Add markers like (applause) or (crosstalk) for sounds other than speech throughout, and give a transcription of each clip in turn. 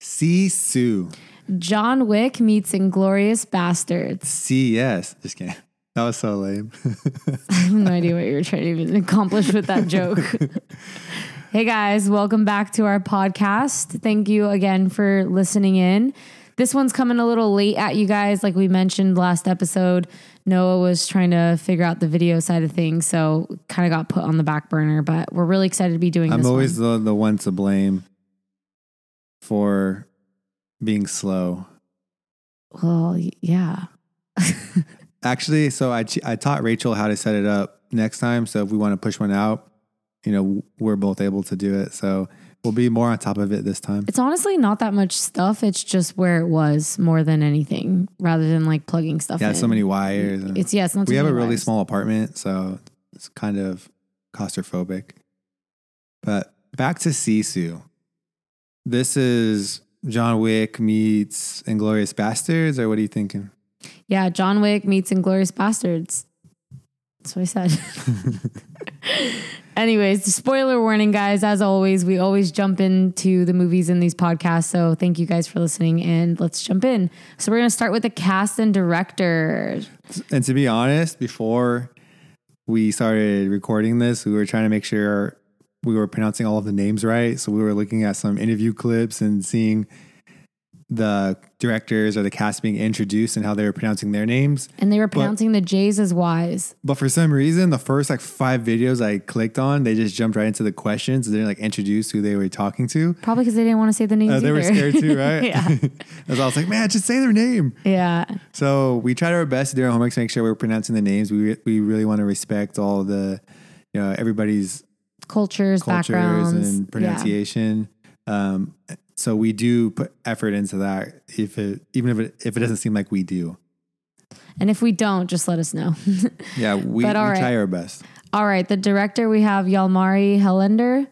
Sisu. John Wick meets Inglourious Basterds. (laughs) C yes. Just kidding. That was so lame. (laughs) I have no idea what you were trying to even accomplish with that joke. (laughs) hey guys, welcome back to our podcast. Thank you again for listening in. This one's coming a little late at you guys. Like we mentioned last episode, Noah was trying to figure out the video side of things, so kind of got put on the back burner. But we're really excited to be doing this. I'm this. always one. the the one to blame for being slow. well, yeah. (laughs) Actually, so I I taught Rachel how to set it up next time. So if we want to push one out, you know, we're both able to do it. So we'll be more on top of it this time. It's honestly not that much stuff. It's just where it was more than anything, rather than like plugging stuff. Yeah, in. so many wires. It's yeah, it's not. we have a really wires. small apartment, so it's kind of claustrophobic. But back to Sisu. This is John Wick meets Inglourious Basterds, or what are you thinking? Yeah, John Wick meets Inglourious Basterds. That's what I said. (laughs) Anyways, spoiler warning, guys. As always, we always jump into the movies in these podcasts. So thank you guys for listening, and let's jump in. So we're gonna start with the cast and director. And to be honest, before we started recording this, we were trying to make sure we were pronouncing all of the names right. So we were looking at some interview clips and seeing the directors or the cast being introduced and how they were pronouncing their names. And they were pronouncing the J's as Y's. But for some reason, the first like five videos I clicked on, they just jumped right into the questions. They didn't like introduce who they were talking to. Probably because they didn't want to say the names. Uh, they were scared too, right? (laughs) yeah. (laughs) As I was like, man, just say their name. Yeah. So we tried our best to do our homework to make sure we were pronouncing the names. We we really want to respect all the, you know, everybody's Cultures, cultures backgrounds, and Yeah. pronunciation. Um, so we do put effort into that, if it even if it if it doesn't seem like we do. And if we don't, just let us know. (laughs) Yeah, we, But all we right. try our best. All right, the director we have Yalmari Helander.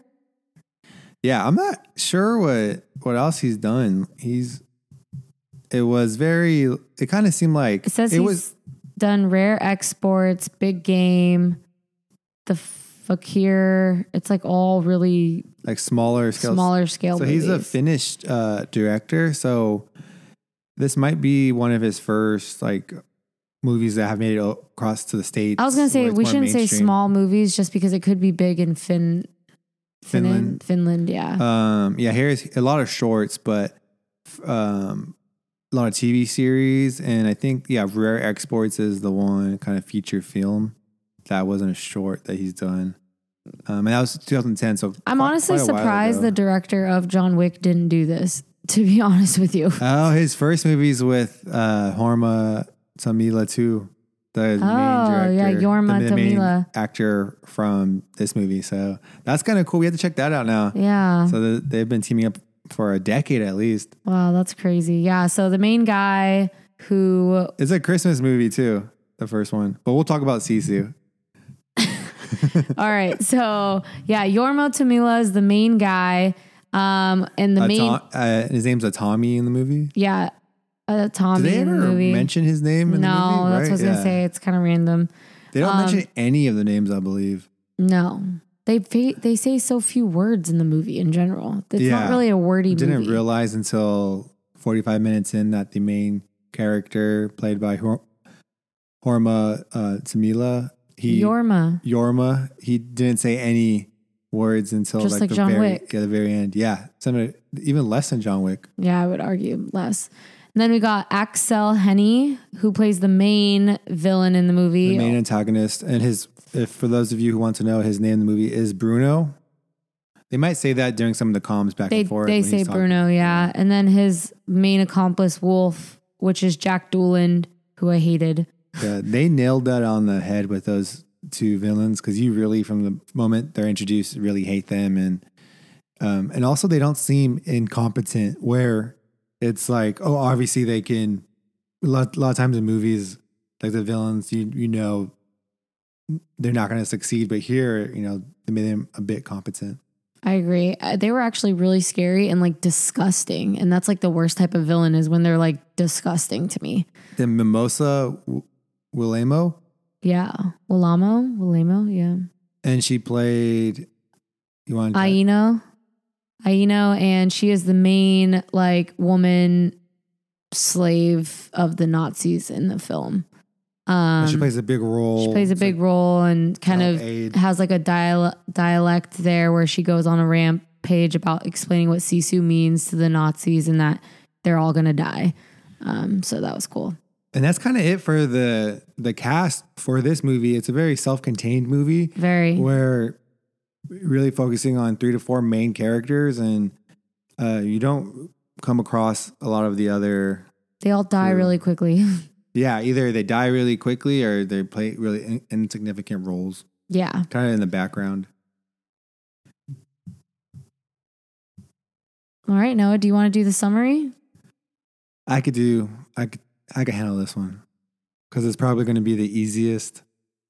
Yeah, I'm not sure what what else he's done. He's it was very it kind of seemed like It says it he's was done rare exports, big game, the Fakir. It's like all really like smaller scale. smaller scale. So he's a movies. finished uh director, so this might be one of his first like movies that have made it across to the states. I was gonna say we shouldn't say small movies just because it could be big in Fin, Finland. Finland. Finland, yeah. Um, yeah, here's a lot of shorts, but um, a lot of TV series, and I think yeah, Rare Exports is the one kind of feature film that wasn't a short that he's done. Um, and that was 2010. So I'm quite- honestly quite surprised the director of John Wick didn't do this. To be (laughs) honest with you. oh, his first movies with uh, Horma Tommila too. The main Oh, director, yeah, Jorma the, the main Tommila. actor from this movie. So that's kind of cool. We have to check that out now. Yeah. So the, they've been teaming up for a decade at least. Wow, that's crazy. Yeah. So the main guy who It's a Christmas movie too, the first one. But we'll talk about Sisu. (laughs) All right. So yeah, Yormo Tommila is the main guy. Um, and the Uh, main uh, his name's a Tommy in the movie. yeah, uh, Tommy Did they in ever the movie. mention his name in no, the movie? that's Right? what I was Yeah. gonna say. It's kind of random. They don't Um, mention any of the names, I believe. No, they they say so few words in the movie in general. It's Yeah. not really a wordy Didn't movie. realize until 45 minutes in that the main character, played by Hor- Horma uh, Tommila, he Yorma. Yorma, he didn't say any words until Just like, like the John very Wick. yeah, the very end. Yeah, some even less than John Wick. Yeah, I would argue less. And then we got Aksel Hennie, who plays the main villain in the movie. the main antagonist and his if for those of you who want to know his name in the movie is bruno they might say that during some of the comms back they and forth they say. Bruno, yeah. And then his main accomplice, Wolf, which is Jack Doolan, who I hated. Yeah, they nailed that on the head with those two villains because you really from the moment they're introduced really hate them and um and also they don't seem incompetent where it's like oh obviously they can a lot, a lot of times in movies like the villains you you know they're not going to succeed but here you know they made them a bit competent I agree. Uh, They were actually really scary and like disgusting. And that's like the worst type of villain is when they're like disgusting to me. the mimosa W- Willemo, Yeah. Willamo? Willamo? Yeah. and she played you want Aino? Aino, and she is the main like woman slave of the Nazis in the film. Um, she plays a big role. she plays a big like role and kind of aid. has like a dial- dialect there where she goes on a rampage about explaining what Sisu means to the Nazis and that they're all gonna die. Um, so that was cool. And that's kind of it for the the cast for this movie. It's a very self-contained movie Very. where really focusing on three to four main characters, and uh, you don't come across a lot of the other. They all die really quickly. (laughs) Yeah, either they die really quickly or they play really in- insignificant roles, yeah. kind of in the background. All right, Noah, do you want to do the summary? I could do. I could. I can handle this one because it's probably going to be the easiest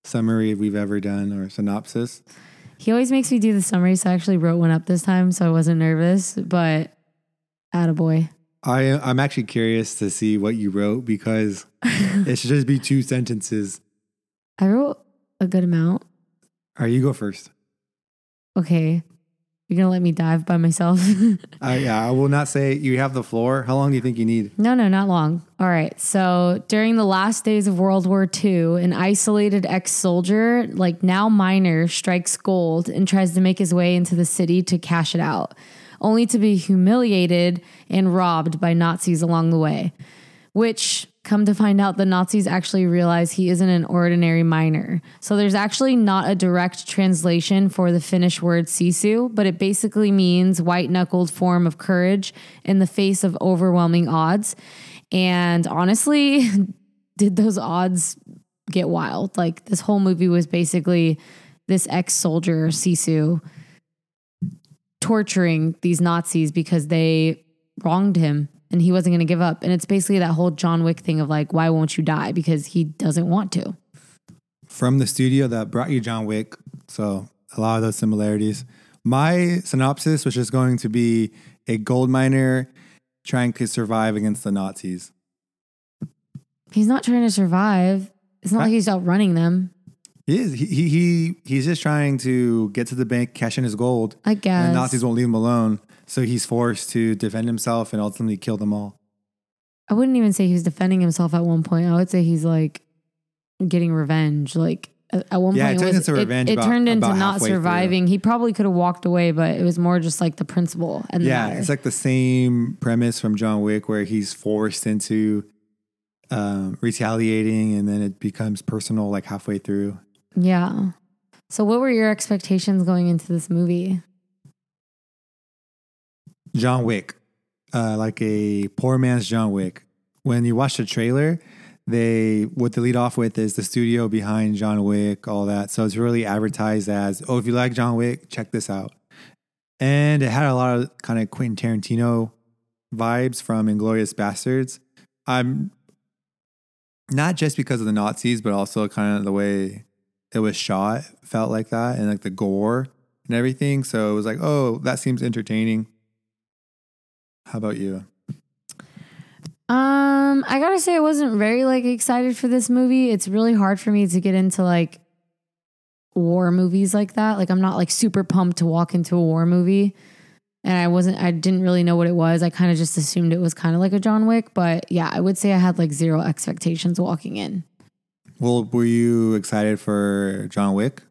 summary we've ever done or synopsis. He always makes me do the summary, so I actually wrote one up this time, so I wasn't nervous. But, attaboy. I I'm actually curious to see what you wrote because (laughs) it should just be two sentences. I wrote a good amount. All right, you go first. Okay, you're gonna let me dive by myself. I, (laughs) uh, yeah, I will not say you have the floor. How long do you think you need? No, no, not long. All right. So during the last days of World War II, an isolated ex soldier, like now minor, strikes gold and tries to make his way into the city to cash it out, only to be humiliated and robbed by Nazis along the way. Which, come to find out, the Nazis actually realize he isn't an ordinary miner. So there's actually not a direct translation for the Finnish word sisu, but it basically means white knuckled form of courage in the face of overwhelming odds. And honestly, (laughs) did those odds get wild? Like this whole movie was basically this ex soldier, Sisu, torturing these Nazis because they wronged him and he wasn't going to give up. And it's basically that whole John Wick thing of like, why won't you die? Because he doesn't want to. From the studio that brought you John Wick, so a lot of those similarities. My synopsis was just going to be a gold miner trying to survive against the Nazis. He's not trying to survive. It's not like he's outrunning them. He is. He, he, he he's just trying to get to the bank, cash in his gold. I guess. And the Nazis won't leave him alone. So he's forced to defend himself and ultimately kill them all. I wouldn't even say he was defending himself at one point. I would say he's like getting revenge. Like at one Yeah, it point, was, into revenge It, about- turned into not halfway through. surviving. He probably could have walked away, but it was more just like the principle and Yeah, it's like the same premise from John Wick where he's forced into um, retaliating and then it becomes personal like halfway through. yeah. So, what were your expectations going into this movie? John Wick, uh, like a poor man's John Wick. When you watch the trailer, they what they lead off with is the studio behind John Wick, all that. So it's really advertised as, oh, if you like John Wick, check this out. And it had a lot of kind of Quentin Tarantino vibes from Inglourious Basterds. I'm not just because of the Nazis, but also kind of the way it was shot felt like that, and like the gore and everything. So it was like, oh, that seems entertaining. How about you? Um, I gotta say, I wasn't very like excited for this movie. It's really hard for me to get into like war movies like that. Like, I'm not like super pumped to walk into a war movie. And I wasn't, I didn't really know what it was. I kind of just assumed it was kind of like a John Wick. But yeah, I would say I had like zero expectations walking in. Well, were you excited for John Wick?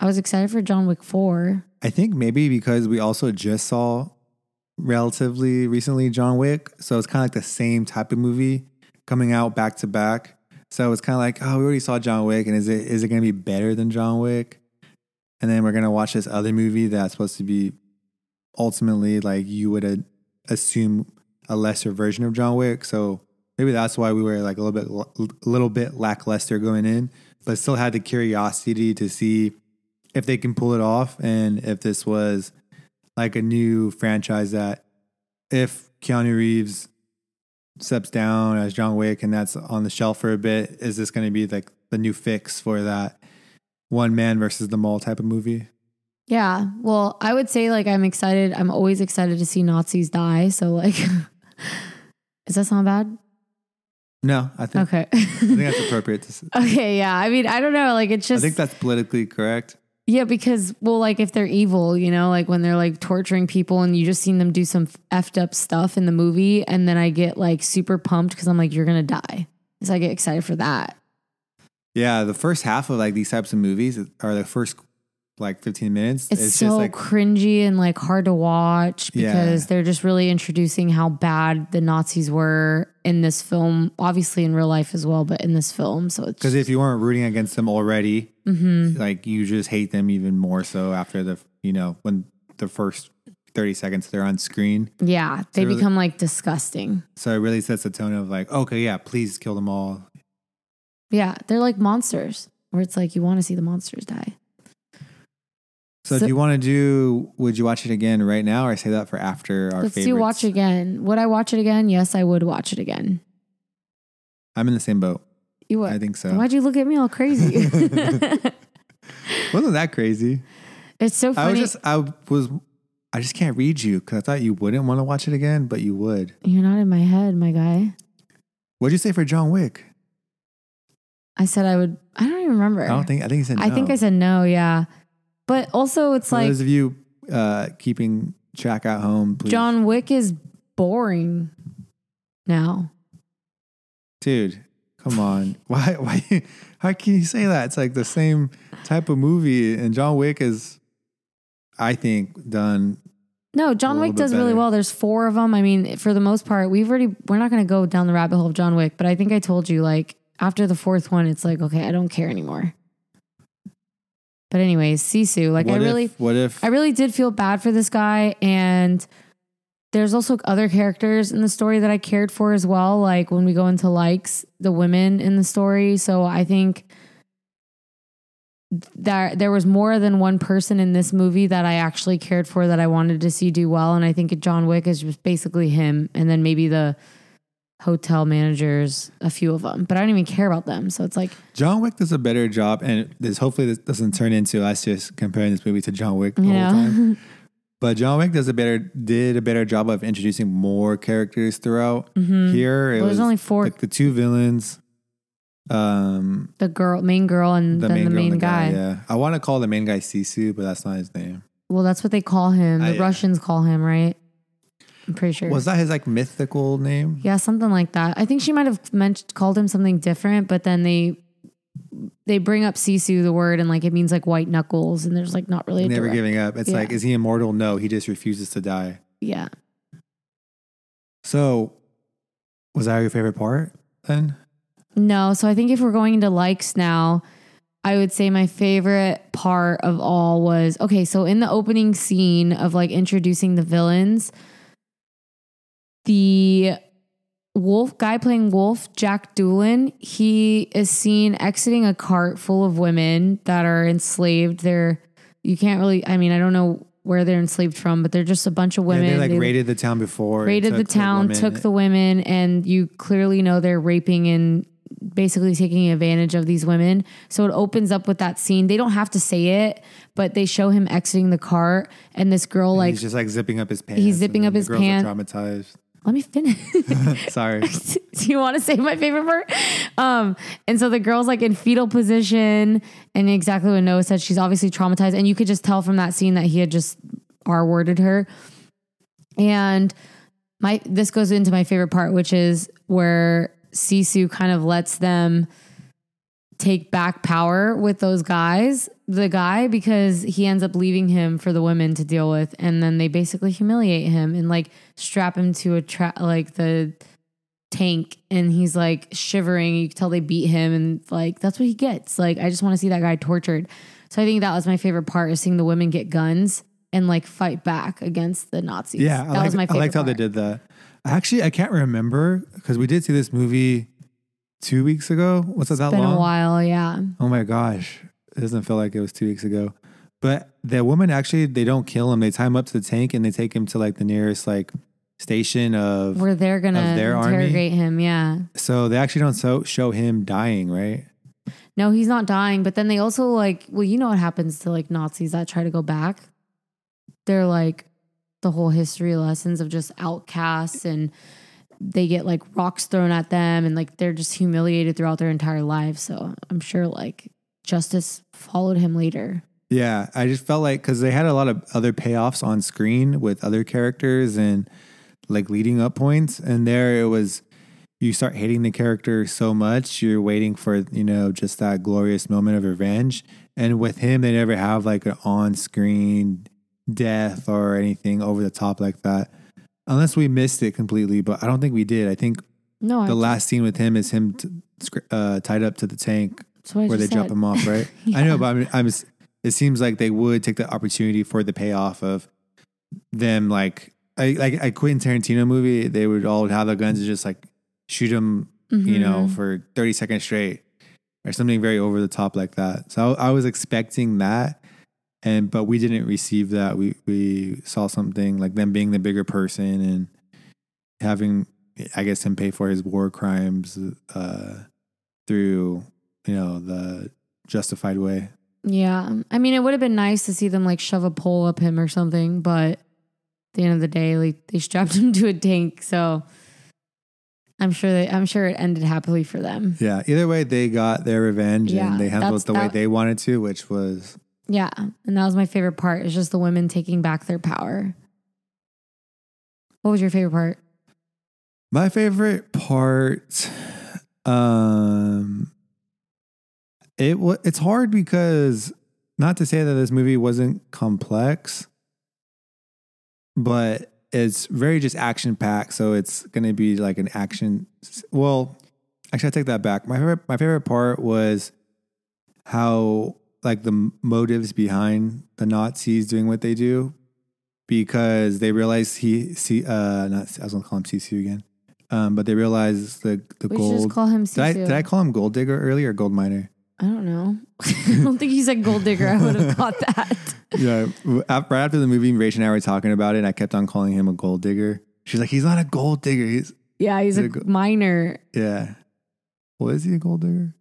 I was excited for John Wick 4. I think maybe because we also just saw relatively recently John Wick. So it's kind of like the same type of movie coming out back to back. So it's kind of like, oh, we already saw John Wick, and is it is it going to be better than John Wick? And then we're going to watch this other movie that's supposed to be ultimately like you would assume a lesser version of John Wick. So maybe that's why we were like a little bit a little bit lackluster going in, but still had the curiosity to see if they can pull it off and if this was like a new franchise that if Keanu Reeves steps down as John Wick and that's on the shelf for a bit, is this going to be like the new fix for that one man versus the mall type of movie? Yeah. Well, I would say like I'm excited. I'm always excited to see Nazis die. So, like, (laughs) does that sound bad? No, I think Okay. I think that's appropriate. To, (laughs) okay. Yeah. I mean, I don't know. Like, it's just. I think that's politically correct. Yeah, because well, like if they're evil, you know, like when they're like torturing people, and you just seen them do some effed up stuff in the movie, and then I get like super pumped because I'm like, you're gonna die. So I get excited for that. Yeah, the first half of like these types of movies are the first like 15 minutes. It's, so cringy and like hard to watch Yeah. because they're just really introducing how bad the Nazis were in this film. Obviously in real life as well, but in this film. So it's because if you weren't rooting against them already, Mm-hmm. like you just hate them even more so after the you know when the first 30 seconds they're on screen. yeah, they really- become like disgusting. So it really sets the tone of like, okay, yeah, please kill them all. Yeah, they're like monsters, where it's like you want to see the monsters die. So, So- if you want to do, would you watch it again right now or say that for after our Let's favorites? do watch again. Would I watch it again? Yes, I would watch it again. I'm in the same boat. You would. I think so. Why'd you look at me all crazy? (laughs) (laughs) Wasn't that crazy? it's so funny. I was just, I was, I just can't read you because I thought you wouldn't want to watch it again, but you would. You're not in my head, my guy. What'd you say for John Wick? I said I would. I don't even remember. I don't think, I think you said no. I think I said no. Yeah, but also it's For like those of you uh, keeping track at home, please. John Wick is boring now. Dude, come on. (laughs) Why, why, how can you say that? It's like the same type of movie, and John Wick is, I think, done. No, John Wick does really well. There's four of them. I mean, for the most part, we've already. We're not going to go down the rabbit hole of John Wick, but I think I told you like after the fourth one, it's like okay, I don't care anymore. But anyways, Sisu, like what I if, really, what if, I really did feel bad for this guy. And there's also other characters in the story that I cared for as well. Like when we go into likes, the women in the story. So I think that there was more than one person in this movie that I actually cared for that I wanted to see do well. And I think John Wick is just basically him. And then maybe the hotel managers, a few of them, but I don't even care about them. So it's like, John Wick does a better job, and this hopefully this doesn't turn into us just comparing this movie to John Wick the you whole time. (laughs) But John Wick does a better did a better job of introducing more characters throughout. Here, it Mm-hmm. Well, was only four- like the two villains, um, the girl, main girl, and the then main, the main the guy. Yeah, I want to call the main guy Sisu, but that's not his name. Well, that's what they call him. The I- Russians call him, right? I'm pretty sure. Was that his like mythical name? Yeah, something like that. I think she might have mentioned called him something different, but then they they bring up Sisu the word and like it means like white knuckles, and there's like not really a Never direct- giving up. It's Yeah. like, is he immortal? No, he just refuses to die. Yeah. So, was that your favorite part then? No, so I think if we're going into likes now, I would say my favorite part of all was okay, so in the opening scene of like introducing the villains, the Wolf guy playing Wolf, Jack Doolan, he is seen exiting a cart full of women that are enslaved. They're you can't really I mean, I don't know where they're enslaved from, but they're just a bunch of women. yeah, they like They- raided the town before. raided the town, women. took the women, and you clearly know they're raping and basically taking advantage of these women. So it opens up with that scene. They don't have to say it, but they show him exiting the cart, and this girl like, he's just like zipping up his pants. He's zipping and up the his pants. Traumatized. Let me finish. (laughs) Sorry. (laughs) Do you want to say my favorite part? Um, and so the girl's like in fetal position, and exactly what Noah said. She's obviously traumatized, and you could just tell from that scene that he had just R worded her. And my this goes into my favorite part, which is where Sisu kind of lets them take back power with those guys, the guy, because he ends up leaving him for the women to deal with, and then they basically humiliate him and like strap him to a trap, like the tank, and he's like shivering. You can tell they beat him, and like that's what he gets. Like I just want to see that guy tortured. So I think that was my favorite part is seeing the women get guns and like fight back against the Nazis. Yeah, that I, like, was my I liked how they did that. Actually, I can't remember because we did see this movie two weeks ago. Was it that Been long? a while, yeah. Oh my gosh, it doesn't feel like it was two weeks ago. But the woman actually, they don't kill him. They tie him up to the tank and they take him to like the nearest like station of. Where they're gonna their army? interrogate him, yeah. so they actually don't so, show him dying, right? No, he's not dying. But then they also like, well, you know what happens to like Nazis that try to go back? They're like the whole history lessons of just outcasts and they get like rocks thrown at them and like they're just humiliated throughout their entire life. So I'm sure like justice followed him later. Yeah, I just felt like because they had a lot of other payoffs on screen with other characters and like leading up points, and there it was you start hating the character so much, you're waiting for you know just that glorious moment of revenge. And with him, they never have like an on screen death or anything over the top like that, unless we missed it completely. But I don't think we did. I think No, the I, last scene with him is him t- uh, tied up to the tank that's what I where they just drop said. him off, right? (laughs) I know, but I'm, I'm. It seems like they would take the opportunity for the payoff of them, like, I, like a Quentin Tarantino movie. They would all have the guns and just like shoot him, you know, Mhm. for 30 seconds straight, or something very over the top like that. So I, I was expecting that, and but we didn't receive that. We we saw something like them being the bigger person and having, I guess, him pay for his war crimes uh, through you know the justified way. Yeah. I mean, it would have been nice to see them like shove a pole up him or something, but at the end of the day, like they (laughs) strapped him to a tank. So I'm sure that I'm sure it ended happily for them. Yeah. Either way, they got their revenge Yeah, and they handled it the way that- they wanted to, which was Yeah. And that was my favorite part. Is just the women taking back their power. What was your favorite part? my favorite part. Um, it was. It's hard because not to say that this movie wasn't complex, but it's very just action packed. So it's going to be like an action. Well, actually, I take that back. My favorite, my favorite part was how like the motives behind the Nazis doing what they do because they realize he see uh not I was gonna call him Sisu again. Um, but they realize the the We should just gold. call him Did I, did I call him gold digger earlier or gold miner? I don't know. (laughs) I don't think you said gold digger. I would have caught that. (laughs) Yeah, right after the movie, Rachel and I were talking about it, and I kept on calling him a gold digger. She's like, he's not a gold digger. He's Yeah, he's a There you go. miner. yeah. Well, is he a gold digger?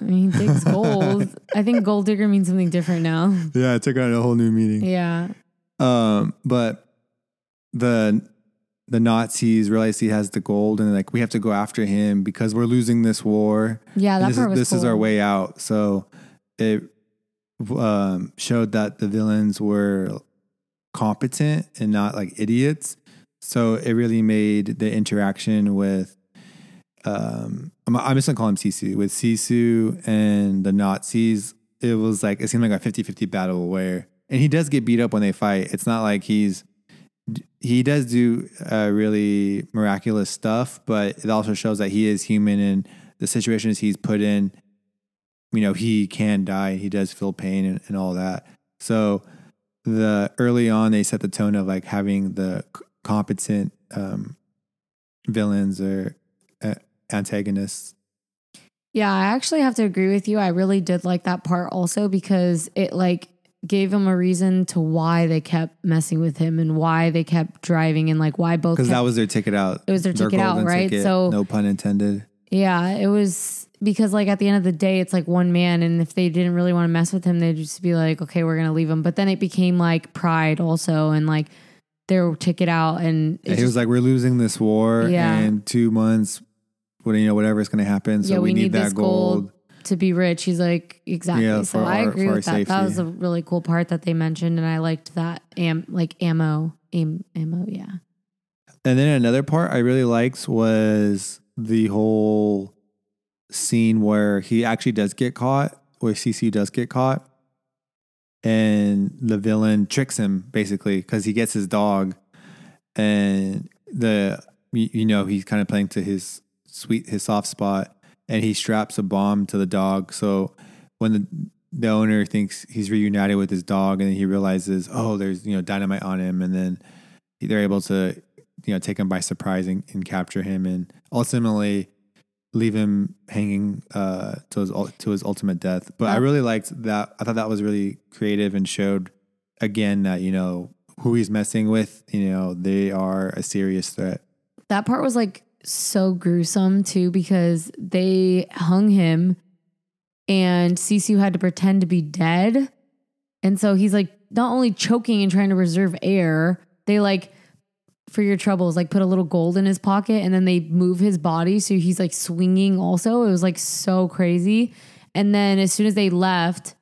I mean, he digs (laughs) gold. I think gold digger means something different now. Yeah, it took on a whole new meaning. Yeah. Um, but the the Nazis realize he has the gold, and like we have to go after him because we're losing this war. Yeah, And that this part is was this is our way out. So it um, showed that the villains were competent and not like idiots. So it really made the interaction with um, I'm, I'm just gonna call him Sisu with Sisu and the Nazis. It was like it seemed like a 50-50 battle where and he does get beat up when they fight. It's not like he's he does do uh, really miraculous stuff, but it also shows that he is human and the situations he's put in, you know, he can die. He does feel pain and, and all that. So the early on, they set the tone of like having the competent um, villains or uh, antagonists. Yeah, I actually have to agree with you. I really did like that part also because it like gave him a reason to why they kept messing with him and why they kept driving and like why both Because that was their ticket out. It was their ticket out, right? So- no pun intended. Yeah, it was because like at the end of the day, it's like one man, and if they didn't really want to mess with him, they'd just be like, okay, we're gonna leave him. But then it became like pride also, and like their ticket out, and it And he was like, "We're losing this war Yeah. in two months. What you know, whatever is going to happen. So Yeah, we, we need, need that gold. gold. To be rich. He's like exactly. Yeah, so I our- agree with that. That was a really cool part that they mentioned, and I liked that. Am like ammo, am, ammo. Yeah, And then another part I really liked was the whole scene where he actually does get caught, where CC does get caught, and the villain tricks him basically because he gets his dog, and the you know he's kind of playing to his sweet his soft spot, and he straps a bomb to the dog. So when the the owner thinks he's reunited with his dog, and then he realizes, oh, there's you know dynamite on him, and then they're able to you know take him by surprise and, and capture him and ultimately leave him hanging uh to his to his ultimate death. But i really liked that. I thought that was really creative and showed again that you know who he's messing with. You know they are a serious threat. That part was like so gruesome too because they hung him, and Sisu had to pretend to be dead, and so he's like not only choking and trying to reserve air, they like for your troubles like put a little gold in his pocket and then they move his body. So he's like swinging also. It was like so crazy. And then as soon as they left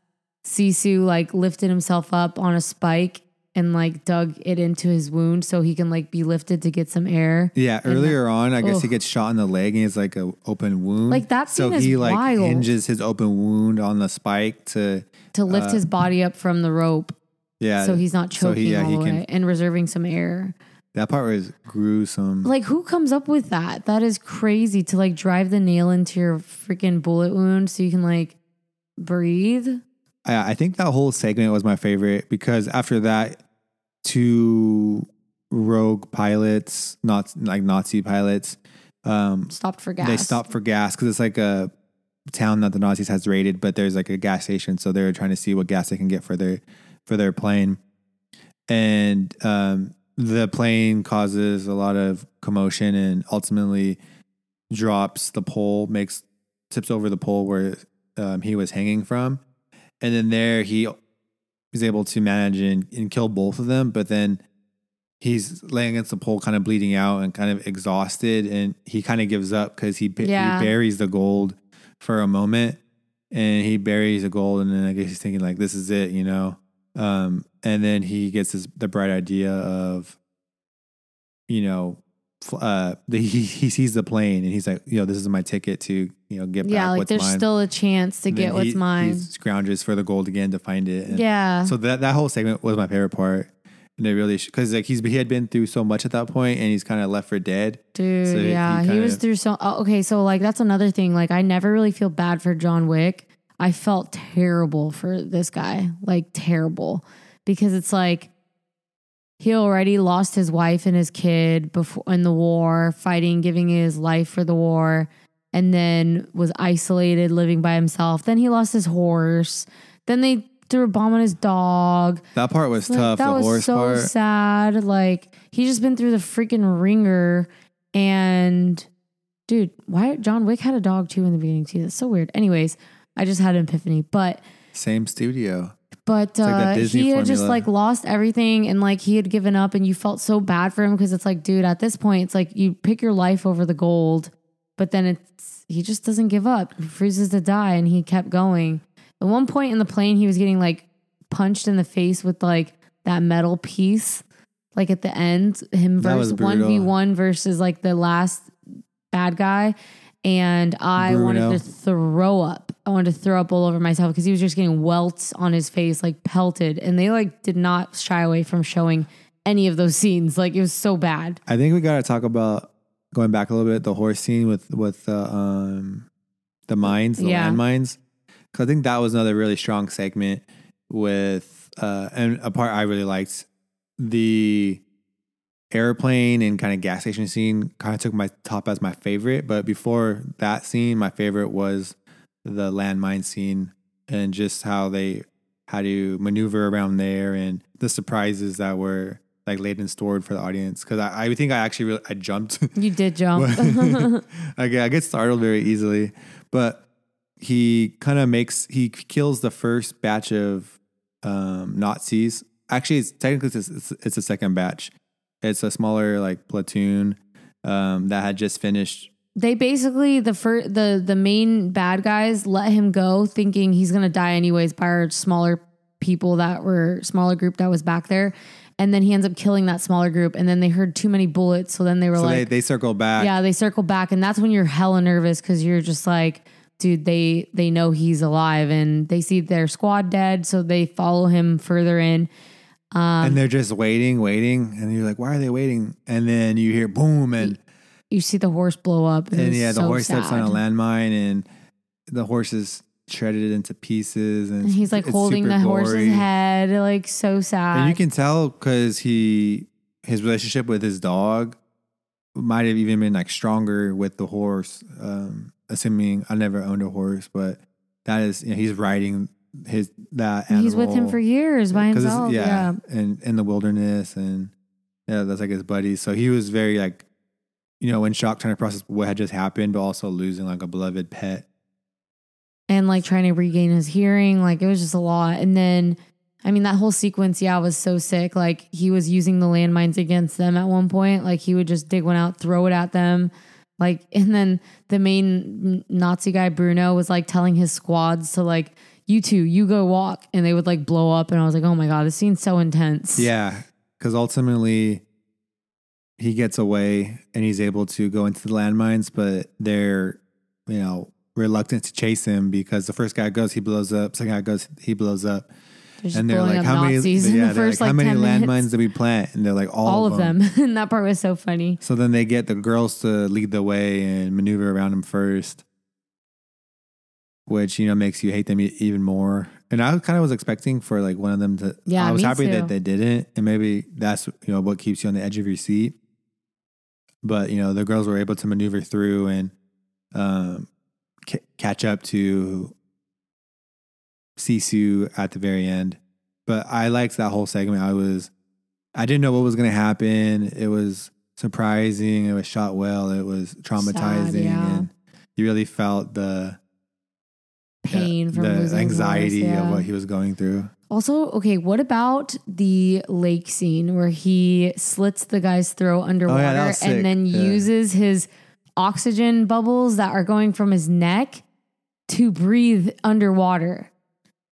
Sisu like lifted himself up on a spike and like dug it into his wound so he can like be lifted to get some air. Yeah, earlier on, I guess he gets shot in the leg and it's like a open wound. Like, that so is he like wild. hinges his open wound on the spike to To lift uh, his body up from the rope yeah. so he's not so choking he- yeah, all he the can- way and reserving some air. That part was gruesome. Like who comes up with that? That is crazy to like drive the nail into your freaking bullet wound so you can like breathe. I, I think that whole segment was my favorite because after that, two rogue pilots, not like Nazi pilots, um, Stopped for gas. they stopped for gas because it's like a town that the Nazis has raided, but there's like a gas station, so they're trying to see what gas they can get for their for their plane, and um, the plane causes a lot of commotion and ultimately drops the pole, makes tips over the pole where um, he was hanging from, and then there he is able to manage and, and kill both of them, but then he's laying against the pole, kind of bleeding out and kind of exhausted, and he kind of gives up because he, Yeah. he buries the gold for a moment, and he buries the gold, and then I guess he's thinking like, "This is it," you know. Um, and then he gets this the bright idea of, you know, uh, the, he he sees the plane, and he's like, "You know, this is my ticket to you know get yeah, back like there's mine." still a chance to And get what's he, mine. He scrounges for the gold again to find it. and- yeah. so that that whole segment was my favorite part, and it really because like he's he had been through so much at that point, and he's kind of left for dead. Dude, So yeah, he, kinda- was through so. Oh, okay, so like that's another thing. Like I never really feel bad for John Wick. I felt terrible for this guy, like terrible, because it's like he already lost his wife and his kid before in the war, fighting, giving his life for the war, and then was isolated, living by himself. Then he lost his horse. Then they threw a bomb on his dog. That part was Like, tough. That the was so part. sad. Like he just been through the freaking ringer, and dude, why John Wick had a dog too in the beginning too. That's so weird. Anyways, I just had an epiphany, but Same studio. but uh, Disney he had just like lost everything, and like he had given up, and you felt so bad for him because it's like, dude, at this point, it's like you pick your life over the gold, but then it's he just doesn't give up. He refuses to die, and he kept going. At one point in the plane, he was getting like punched in the face with like that metal piece, like at the end, him versus one v one versus like the last bad guy, and I wanted to throw up. I wanted to throw up all over myself because he was just getting welts on his face, like pelted, and they like did not shy away from showing any of those scenes. Like it was so bad. I think we got to talk about going back a little bit the horse scene with with the um the mines, the Yeah. landmines. Because I think that was another really strong segment with uh and a part I really liked the airplane and kind of gas station scene kind of took my top as my favorite but before that scene my favorite was the landmine scene and just how they had to maneuver around there and the surprises that were like laid and stored for the audience because I, I think I actually really, I jumped (laughs) You did jump. (laughs) I get, I get startled very easily, but he kind of makes he kills the first batch of um, Nazis. Actually, it's technically it's, it's, it's a second batch. It's a smaller like platoon um, that had just finished. they basically the first the the main bad guys let him go, thinking he's gonna die anyways by our smaller people that were smaller group that was back there. And then he ends up killing that smaller group, and then they heard too many bullets, so then they were So like, they, they circle back. Yeah, they circle back, and that's when you're hella nervous because you're just like, dude, they they know he's alive, and they see their squad dead, so they follow him further in. Um, and they're just waiting, waiting, and you're like, "Why are they waiting?" And then you hear boom, and You see the horse blow up, and, and yeah, the so horse steps on a landmine, and the horse is shredded into pieces, and, And he's like holding the horse's head, like so sad. And you can tell because he his relationship with his dog might have even been like stronger with the horse. Um, assuming I never owned a horse, but that is you know, he's riding his that animal. he's with him for years by himself. Yeah. and in the wilderness, and yeah, that's like his buddy. So he was very like, you know, in shock, trying to process what had just happened, but also losing like a beloved pet. And like trying to regain his hearing. Like it was just a lot. And then, I mean, that whole sequence, yeah, was so sick. Like he was using the landmines against them at one point. Like he would just dig one out, throw it at them. Like, (laughs) and then the main Nazi guy, Bruno, was like telling his squads to like you two, you go walk, and they would like blow up, and I was like, oh my god, this scene's so intense. Yeah, because ultimately he gets away and he's able to go into the landmines, but they're you know reluctant to chase him because the first guy goes, he blows up. Second guy goes, he blows up. They're and they're like, how many? Yeah, the first like, how many landmines did we plant? And they're like, all, All of of them. them, and (laughs) that part was so funny. So then they get the girls to lead the way and maneuver around them first, which you know makes you hate them e- even more. And I kind of was expecting for like one of them to. Yeah, I was happy too. that they didn't, and maybe that's you know what keeps you on the edge of your seat. But you know the girls were able to maneuver through and um, ca- catch up to Sisu at the very end. But I liked that whole segment. I was, I didn't know what was going to happen. It was surprising. It was shot well. It was traumatizing, yeah. and you really felt the Pain yeah, from the losing anxiety voice, yeah. of what he was going through. Also, okay, what about the lake scene where he slits the guy's throat oh, underwater Oh, sick. and then Yeah. uses his oxygen bubbles that are going from his neck to breathe underwater?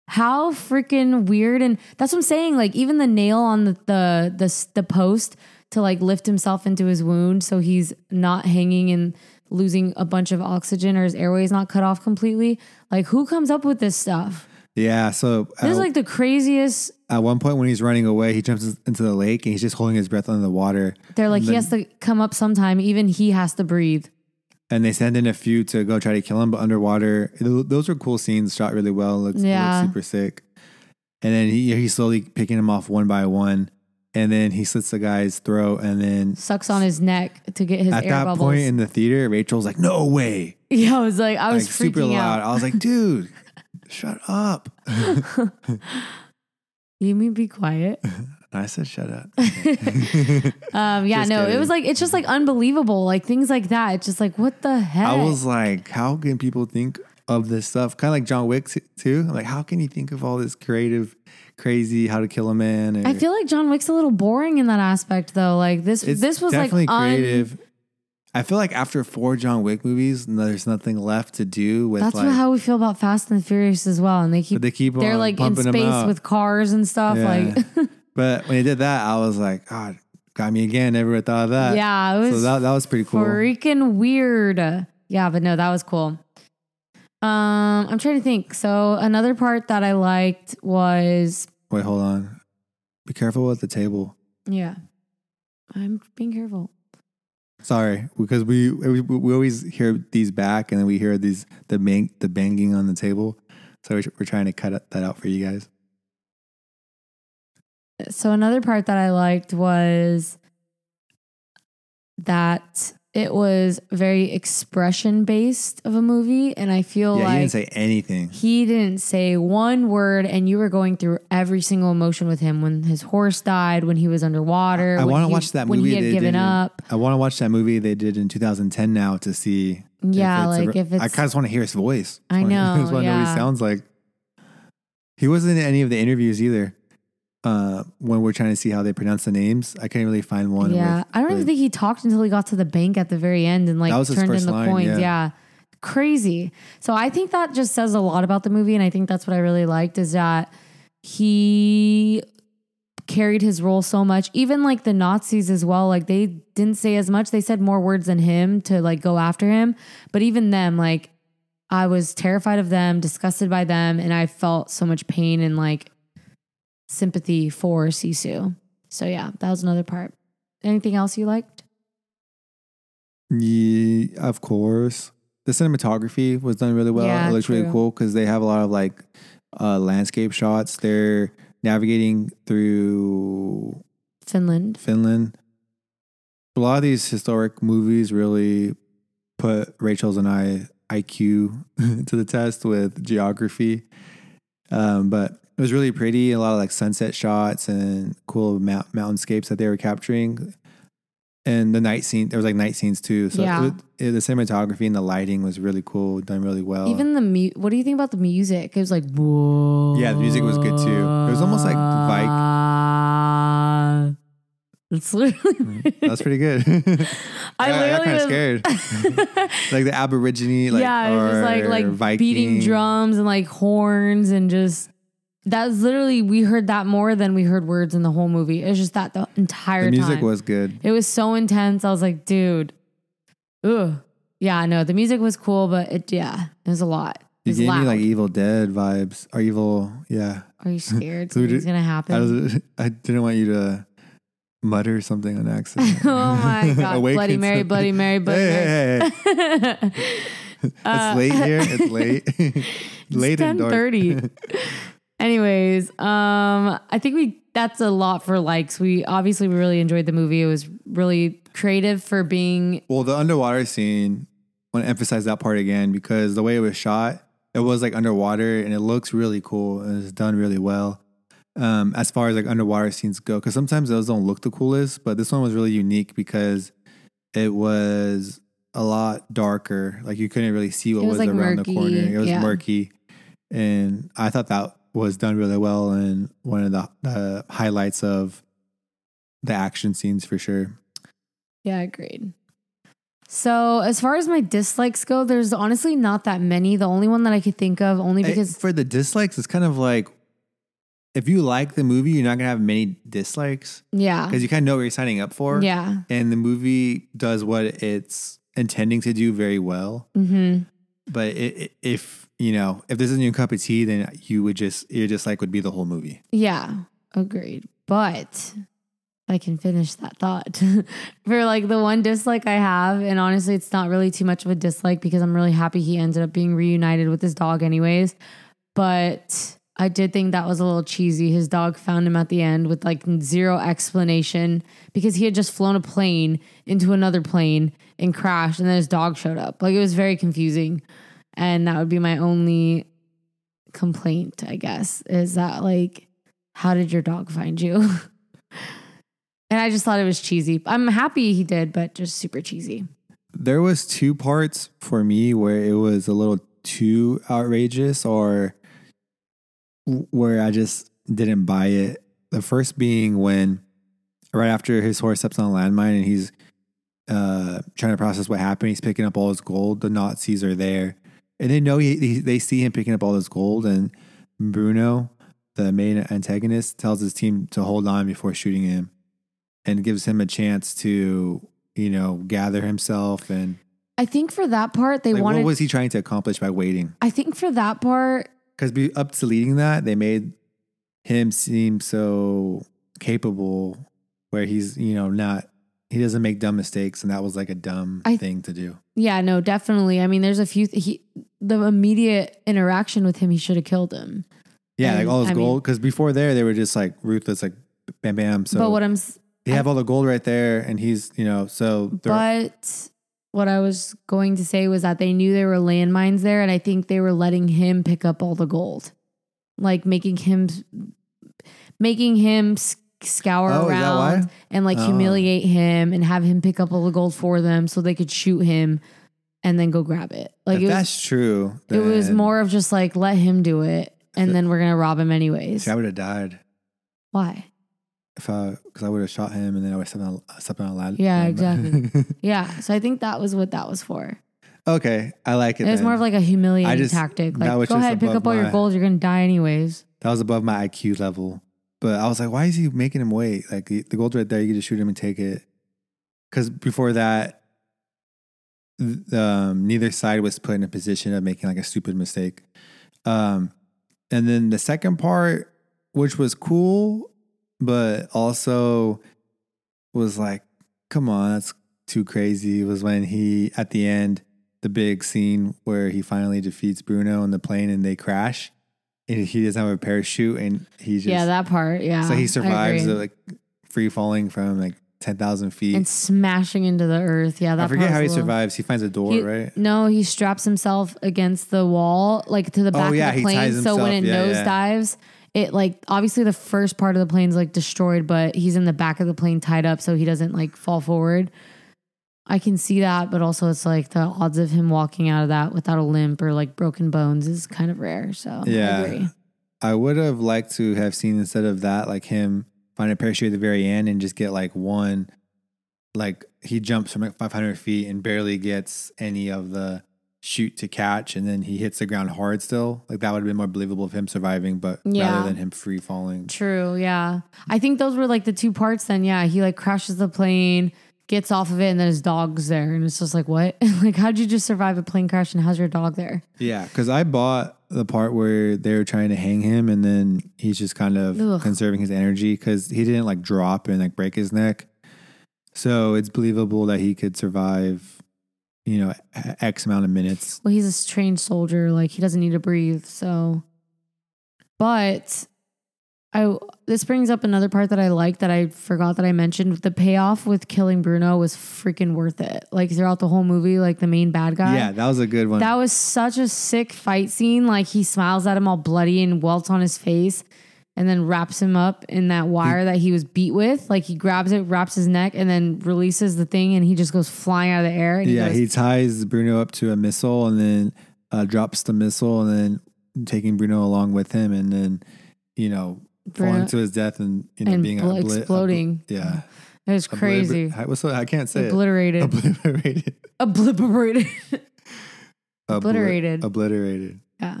How freaking weird! And that's what I'm saying. Like even the nail on the the the, the post to like lift himself into his wound so he's not hanging and losing a bunch of oxygen or his airways not cut off completely. Like who comes up with this stuff? Yeah. So This is like the craziest at one point when he's running away, he jumps into the lake and he's just holding his breath under the water. They're like, And he has to come up sometime. Even he has to breathe. and they send in a few to go try to kill him, but underwater. Those were cool scenes, shot really well. Looks, Yeah. looks super sick. And then he he's slowly picking him off one by one, and then he slits the guy's throat, and then Sucks on his neck to get his at air that bubbles. point in the theater, Rachel's like, "No way!" (laughs) yeah, I was like, I was Like super loud. out. I was like, "Dude, shut up!" (laughs) You mean be quiet? I said, "Shut up." (laughs) Um, yeah, Just no, it was like it's just like unbelievable, like things like that. It's just like what the heck? I was like, "How can people think of this stuff?" Kind of like John Wick too. I'm like, "How can you think of all this creative, crazy, how to kill a man?" Or, I feel like John Wick's a little boring in that aspect, though. Like this, this was like definitely un- creative. I feel like after four John Wick movies, there's nothing left to do with That's like. how we feel about Fast and the Furious as well. And they keep they keep they're like in space with cars and stuff. Yeah. Like (laughs) But when they did that, I was like, God, got me again. Never thought of that. yeah, it was So that that was pretty cool. freaking weird. Yeah, but no, that was cool. Um, I'm trying to think. So another part that I liked was Wait, hold on. Be careful with the table. yeah. I'm being careful. Sorry, because we we, we always hear these back, and then we hear these the bang the banging on the table. So we're, we're trying to cut that out for you guys. So another part that I liked was that it was very expression based of a movie, and I feel yeah, like you didn't say anything. he didn't say one word, and you were going through every single emotion with him when his horse died, when he was underwater. I when want to watch that movie. when he had they given did in- up. I want to watch that movie they did in 2010 now to see. Yeah, it's like re- if it's I kind of just want to hear his voice. I Just (laughs) know, just wanna know what he sounds like. He wasn't in any of the interviews either. Uh, when we're trying to see how they pronounce the names, I couldn't really find one. Yeah, with- I don't even think he talked until he got to the bank at the very end and like That was his turned in the line, coins. yeah. Yeah. crazy. So I think that just says a lot about the movie, and I think that's what I really liked is that he carried his role so much. Even like the Nazis as well, like they didn't say as much. They said more words than him to like go after him, but even them, like I was terrified of them, disgusted by them, and I felt so much pain and like sympathy for Sisu. So yeah, that was another part. Anything else you liked? Yeah, of course. The cinematography was done really well. Yeah, it looks really cool because they have a lot of like uh, landscape shots. They're navigating through Finland. Finland. A lot of these historic movies really put Rachel's and I IQ (laughs) to the test with geography. Um, but it was really pretty. A lot of like sunset shots and cool mount- mountainscapes that they were capturing. And the night scene, there was like night scenes too. So Yeah. it, it- the cinematography and the lighting was really cool, done really well. Even the mu- what do you think about the music? It was like whoa. Yeah, the music was good too. It was almost like like- It's literally. Mm-hmm. that's pretty good. (laughs) I got literally was- scared. (laughs) like the Aborigine, like yeah, it was just like like Viking. beating drums and like horns and just. That's literally we heard that more than we heard words in the whole movie. It was just that the entire The music time. was good. It was so intense. I was like, dude, ugh. Yeah, no, the music was cool, but it yeah, it was a lot. It You was gave loud. me like Evil Dead vibes, or Evil, yeah. Are you scared (laughs) So we something's did- gonna happen? I was, (laughs) I didn't want you to mutter something on accident. (laughs) oh my god, Bloody Mary. Bloody Mary, Bloody hey, Mary. hey, hey, hey. it's late here. It's late. late and dark. 10:30. Anyways, um, I think we that's a lot for likes. We obviously we really enjoyed the movie. It was really creative for being Well, the underwater scene, I want to emphasize that part again because the way it was shot, it was like underwater and it looks really cool and it's done really well. Um, as far as like underwater scenes go, because sometimes those don't look the coolest, but this one was really unique because it was a lot darker. Like you couldn't really see what It was, was, like, around murky, the corner. It was yeah. murky, and I thought that was done really well and one of the, the highlights of the action scenes for sure. Yeah, agreed. So as far as my dislikes go, there's honestly not that many. The only one that I could think of, only because for the dislikes, it's kind of like if you like the movie, you're not gonna have many dislikes yeah, because you kind of know what you're signing up for. yeah, and the movie does what it's intending to do very well. hmm But it, it, if you know if this isn't your cup of tea, then you would just your dislike would be the whole movie. yeah, agreed. But I can finish that thought (laughs) for like the one dislike I have, and honestly, it's not really too much of a dislike because I'm really happy he ended up being reunited with his dog, anyways. But I did think that was a little cheesy. His dog found him at the end with like zero explanation because he had just flown a plane into another plane and crashed, and then his dog showed up. Like it was very confusing. And that would be my only complaint, I guess, is that like, how did your dog find you? (laughs) and I just thought it was cheesy. I'm happy he did, but just super cheesy. There was two parts for me where it was a little too outrageous or where I just didn't buy it. The first being when right after his horse steps on a landmine and he's uh, trying to process what happened, he's picking up all his gold. The Nazis are there, and they know he, he they see him picking up all this gold. And Bruno, the main antagonist, tells his team to hold on before shooting him, and gives him a chance to you know gather himself and I think for that part, they like, wanted. what was he trying to accomplish by waiting? I think for that part, Because be up to leading that, they made him seem so capable, where he's you know not he doesn't make dumb mistakes, and that was like a dumb I- thing to do. yeah, no, definitely. I mean, there's a few. He the immediate interaction with him, he should have killed him. Yeah, And, like all his I gold. Because before there, they were just like ruthless, like bam, bam. So but what I'm, they have all the gold right there, and he's you know so but what I was going to say was that they knew there were landmines there, and I think they were letting him pick up all the gold, like making him, making him scour Oh, around and like Oh. humiliate him and have him pick up all the gold for them so they could shoot him and then go grab it. Like it was, that's true, it was more of just like let him do it, and then we're gonna rob him anyways. see, I would have died Why? if I because I would have shot him, and then I would have stepped on stepped on a ladder. Yeah, exactly. (laughs) Yeah, so I think that was what that was for. okay, I like it. It was then. more of like a humiliating just- tactic. Like, go ahead, pick up all your gold. You're gonna die anyways. that was above my IQ level. But I was like, why is he making him wait? Like the, the gold's right there. You just shoot him and take it. Because before that, th- um, neither side was put in a position of making like a stupid mistake. Um, and then the second part, which was cool, but also was like, come on, that's too crazy. Was when he at the end, the big scene where he finally defeats Bruno in the plane and they crash, he doesn't have a parachute and he just yeah, that part. Yeah. so he survives the, like free falling from like ten thousand feet. and smashing into the earth. Yeah, that I forget how he little- survives. He finds a door, He- right? No, he straps himself against the wall, like to the oh, back Oh, yeah, of the he plane. So when it himself. Yeah, yeah. nosedives, it like obviously the first part of the plane's like destroyed, but he's in the back of the plane tied up so he doesn't like fall forward. I can see that, but also it's like the odds of him walking out of that without a limp or like broken bones is kind of rare. So I Yeah. agree. I would have liked to have seen instead of that, like him find a parachute at the very end and just get like one, like he jumps from like 500 feet and barely gets any of the chute to catch, and then he hits the ground hard still. Like that would have been more believable of him surviving, but Yeah. rather than him free falling. True. Yeah. I think those were like the two parts then. Yeah. He like crashes the plane, gets off of it, and then his dog's there. And it's just like, what? (laughs) like, how'd you just survive a plane crash and how's your dog there? Yeah, because I bought the part where they were trying to hang him, and then he's just kind of Ugh. conserving his energy because he didn't like drop and like break his neck. So it's believable that he could survive, you know, x amount of minutes. Well, he's a trained soldier. Like, he doesn't need to breathe. So, but I, this brings up another part that I like that I forgot that I mentioned. The payoff with killing Bruno was freaking worth it. Like, throughout the whole movie, like the main bad guy. Yeah, that was a good one. That was such a sick fight scene. Like he smiles at him all bloody and welts on his face and then wraps him up in that wire that he was beat with. Like he grabs it, wraps his neck, and then releases the thing and he just goes flying out of the air. And yeah, he, he ties Bruno up to a missile and then uh, drops the missile and then taking Bruno along with him and then, you know, Bruno- falling to his death and you know and being bl- obli- exploding. obli- yeah, It was crazy. Obliter- what's I can't say Obliterated. it. Obliterated. (laughs) Obliterated. Obli- Obliterated. Obliterated. yeah.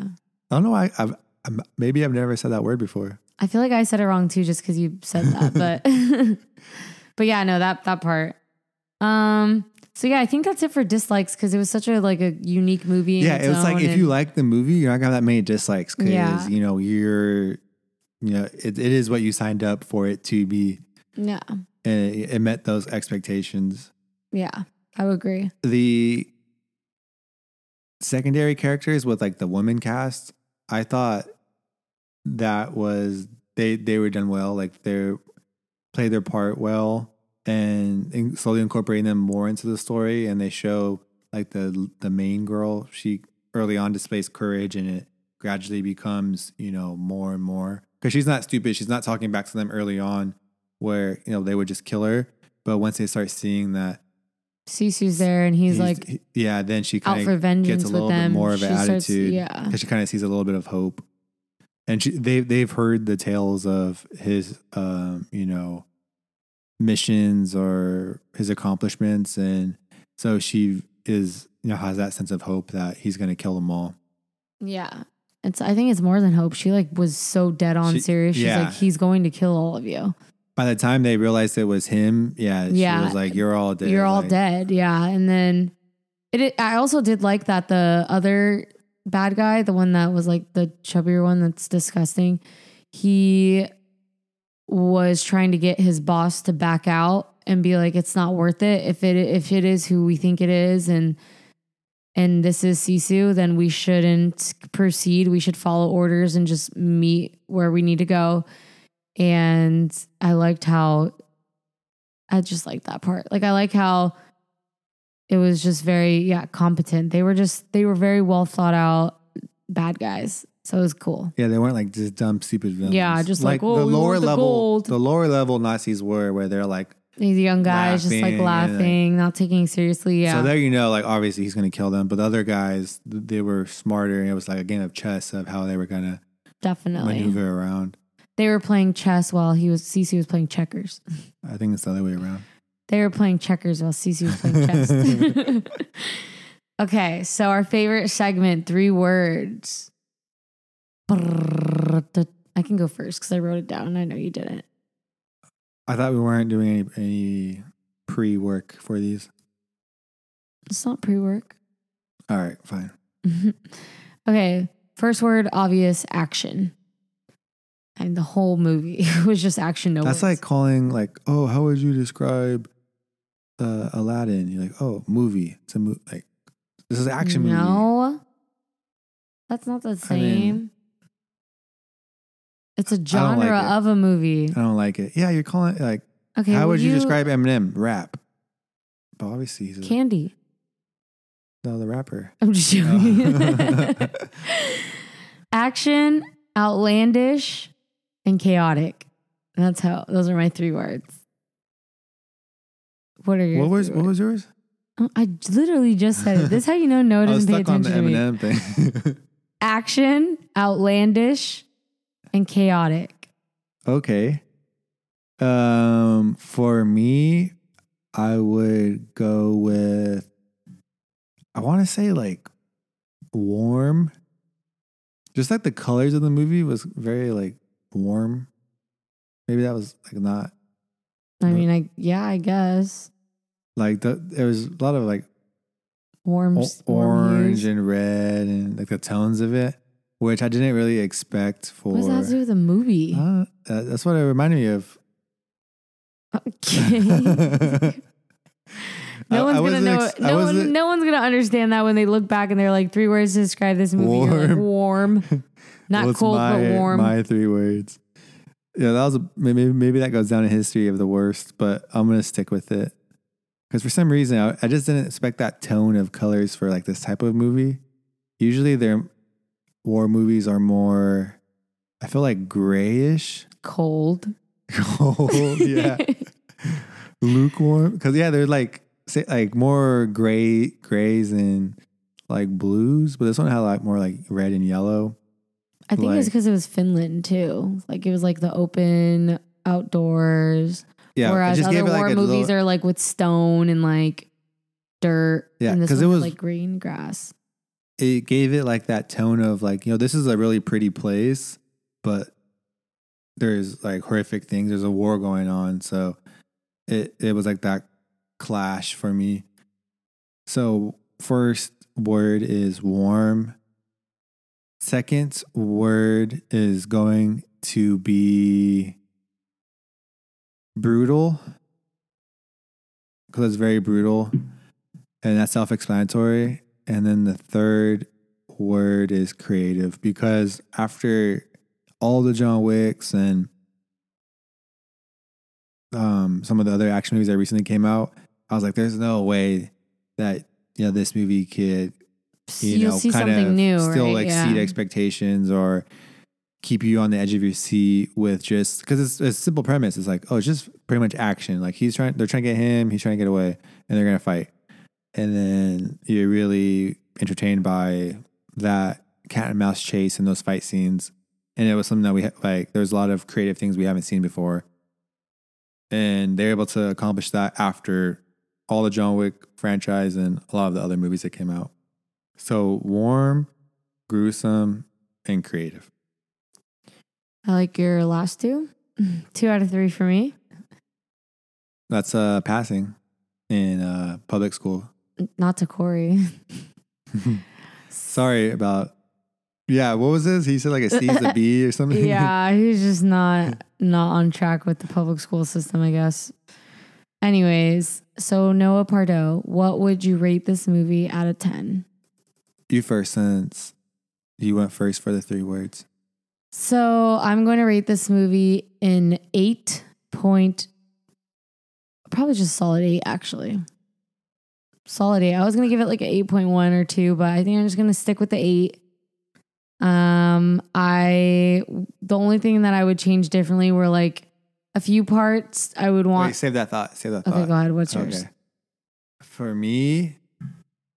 I don't know why I've, I'm, maybe I've never said that word before. I feel like I said it wrong too, just because you said that. But (laughs) but yeah, no, that that part. Um. So yeah, I think that's it for dislikes because it was such a like a unique movie. Yeah, it was like if you like the movie, you're not gonna have that many dislikes because Yeah. you know you're, you know, it, it is what you signed up for it to be, yeah, and it, it met those expectations. yeah, I would agree. The secondary characters with like the woman cast, I thought that was they they were done well. Like they played their part well and in- slowly incorporating them more into the story. And they show like the the main girl. She early on displays courage, and it gradually becomes you know more and more because she's not stupid. She's not talking back to them early on where you know they would just kill her. But once they start seeing that Sisu's there and he's, like he- yeah, then she kind of gets a little bit more of She an starts- attitude. yeah, because she kind of sees a little bit of hope, and she they they've heard the tales of his um you know missions or his accomplishments, and so she is you know has that sense of hope that he's going to kill them all. yeah. It's I think it's more than hope. She like was so dead on She- serious. She's yeah. like, he's going to kill all of you. By the time they realized it was him, yeah, Yeah. she was like, "You're all dead. You're all like- dead. Yeah. And then it, it I also did like that the other bad guy, the one that was like the chubbier one that's disgusting, he was trying to get his boss to back out and be like, it's not worth it. If it if it is who we think it is and and this is Sisu, then we shouldn't proceed. We should follow orders and just meet where we need to go. And I liked how I just liked that part. Like I like how it was just very yeah competent. They were just they were very well thought out bad guys. So it was cool. Yeah, they weren't like just dumb, stupid villains. Yeah, just like, "Oh, we want the level, gold." the lower level Nazis were where they're like, These young guys just like Laughing laughing, not taking seriously. Yeah. So there you know, like obviously he's going to kill them, but the other guys they were smarter, and it was like a game of chess of how they were going to Definitely. maneuver around. They were playing chess while he was Sisu was playing checkers. I think it's the other way around. They were playing checkers while Sisu was playing chess. (laughs) (laughs) okay, so our favorite segment, three words. I can go first because I wrote it down. I know you didn't. I thought we weren't doing any any pre work for these. It's not pre-work. All right, fine. (laughs) okay, first word, obvious action. And the whole movie (laughs) was just action. No, That's words. like calling like, oh, how would you describe uh, Aladdin? You're like, oh, movie. It's a movie. Like this is an action movie. No, that's not the I same. mean- it's a like genre it. of a movie. I don't like it. Yeah, you're calling it like. Okay, how would you, describe Eminem? Rap. But obviously he's a, candy? no, the rapper. I'm just joking. Oh. (laughs) (laughs) Action, outlandish, and chaotic. That's how. Those are my three words. What are your? what was what words? was yours? Oh, I literally just said it. This is how you know no (laughs) doesn't pay stuck on the attention to me. Eminem thing. Action, outlandish, and chaotic. okay. Um, for me, I would go with. I want to say like warm. Just like the colors of the movie was very like warm. Maybe that was like not I mean, like yeah, I guess like the there was a lot of like warm, warm orange hues. and red and like the tones of it, which I didn't really expect for. What does that have to do with the movie? Uh, uh, that's what it reminded me of. Okay. (laughs) I- No one's I gonna know. ex- no, one, no one's gonna understand that when they look back and they're like three words to describe this movie. You're like, warm, (laughs) not Well, cold my, but warm. My three words. Yeah, that was a, maybe maybe that goes down in history of the worst, but I'm gonna stick with it because for some reason I, I just didn't expect that tone of colors for like this type of movie. Usually, their war movies are more. I feel like grayish, cold. (laughs) cold, yeah, (laughs) lukewarm. Because yeah, they're like say like more gray grays and like blues, but this one had like more like red and yellow. I think it's Like- because it was Finland too. Like it was like the open outdoors. Yeah, Whereas just other it, like, war movies little- are like with stone and like dirt. Yeah, and this 'cause one it was- like green grass. It gave it like that tone of like you know this is a really pretty place but there's like horrific things. There's a war going on. So it it was like that clash for me. So first word is warm. Second word is going to be brutal because it's very brutal and that's self-explanatory and then the third word is creative because after all the John Wicks and um, some of the other action movies that recently came out, I was like, there's no way that you know this movie could you You'll know kind of new, still right? exceed Yeah. expectations or keep you on the edge of your seat with just because it's, it's a simple premise. It's like, oh, it's just pretty much action. Like he's trying, they're trying to get him, he's trying to get away, and they're gonna fight. And then you're really entertained by that cat and mouse chase and those fight scenes. And it was something that we like. There's a lot of creative things we haven't seen before, and they're able to accomplish that after all the John Wick franchise and a lot of the other movies that came out. So warm, gruesome, and creative. I like your last two. (clears throat) Two out of three for me. That's uh passing in uh public school. Not to Corey. (laughs) Sorry about yeah, what was this? He said like a C is a B or (laughs) something. yeah, he's just not not on track with the public school system, I guess. Anyways, so Noah Pardo, what would you rate this movie out of 10? you first since you went first for the three words. So I'm going to rate this movie in 8 point, probably just solid 8 actually. Solid 8. I was going to give it like an 8.1 or 2, but I think I'm just going to stick with the 8. Um I the only thing that I would change differently were like a few parts I would want Wait, save that thought. Save that Okay, thought. go ahead. What's yours? Okay. For me,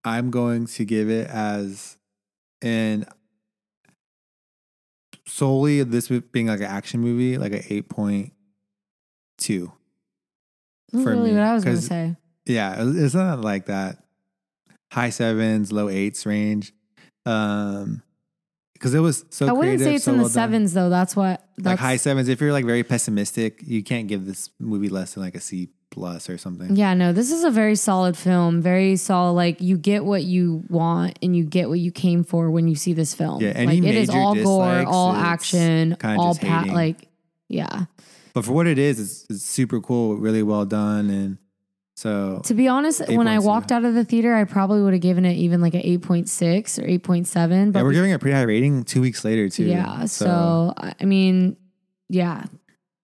I'm going to give it as an solely this being like an action movie, like an eight point two. That's for really me, what I was going to 'cause say. Yeah, it's not like that high sevens, low eights range. Um, because it was so. I wouldn't creative, say it's so in the well done. sevens though. That's what that's Like high sevens. If you're like very pessimistic, you can't give this movie less than like a C plus or something. Yeah, no, this is a very solid film. Very solid. Like you get what you want and you get what you came for when you see this film. Yeah, any like it is major all gore, all action, all just pa- hating. like yeah. But for what it is, it's, it's super cool, really well done, and so To be honest, when I walked out of the theater, I probably would have given it even like an eight point six or eight point seven. But yeah, we're we- giving it a pretty high rating two weeks later too. Yeah. So, I I mean, yeah.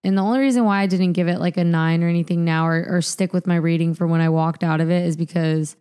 And the only reason why I didn't give it like a nine or anything now or, or stick with my rating for when I walked out of it is because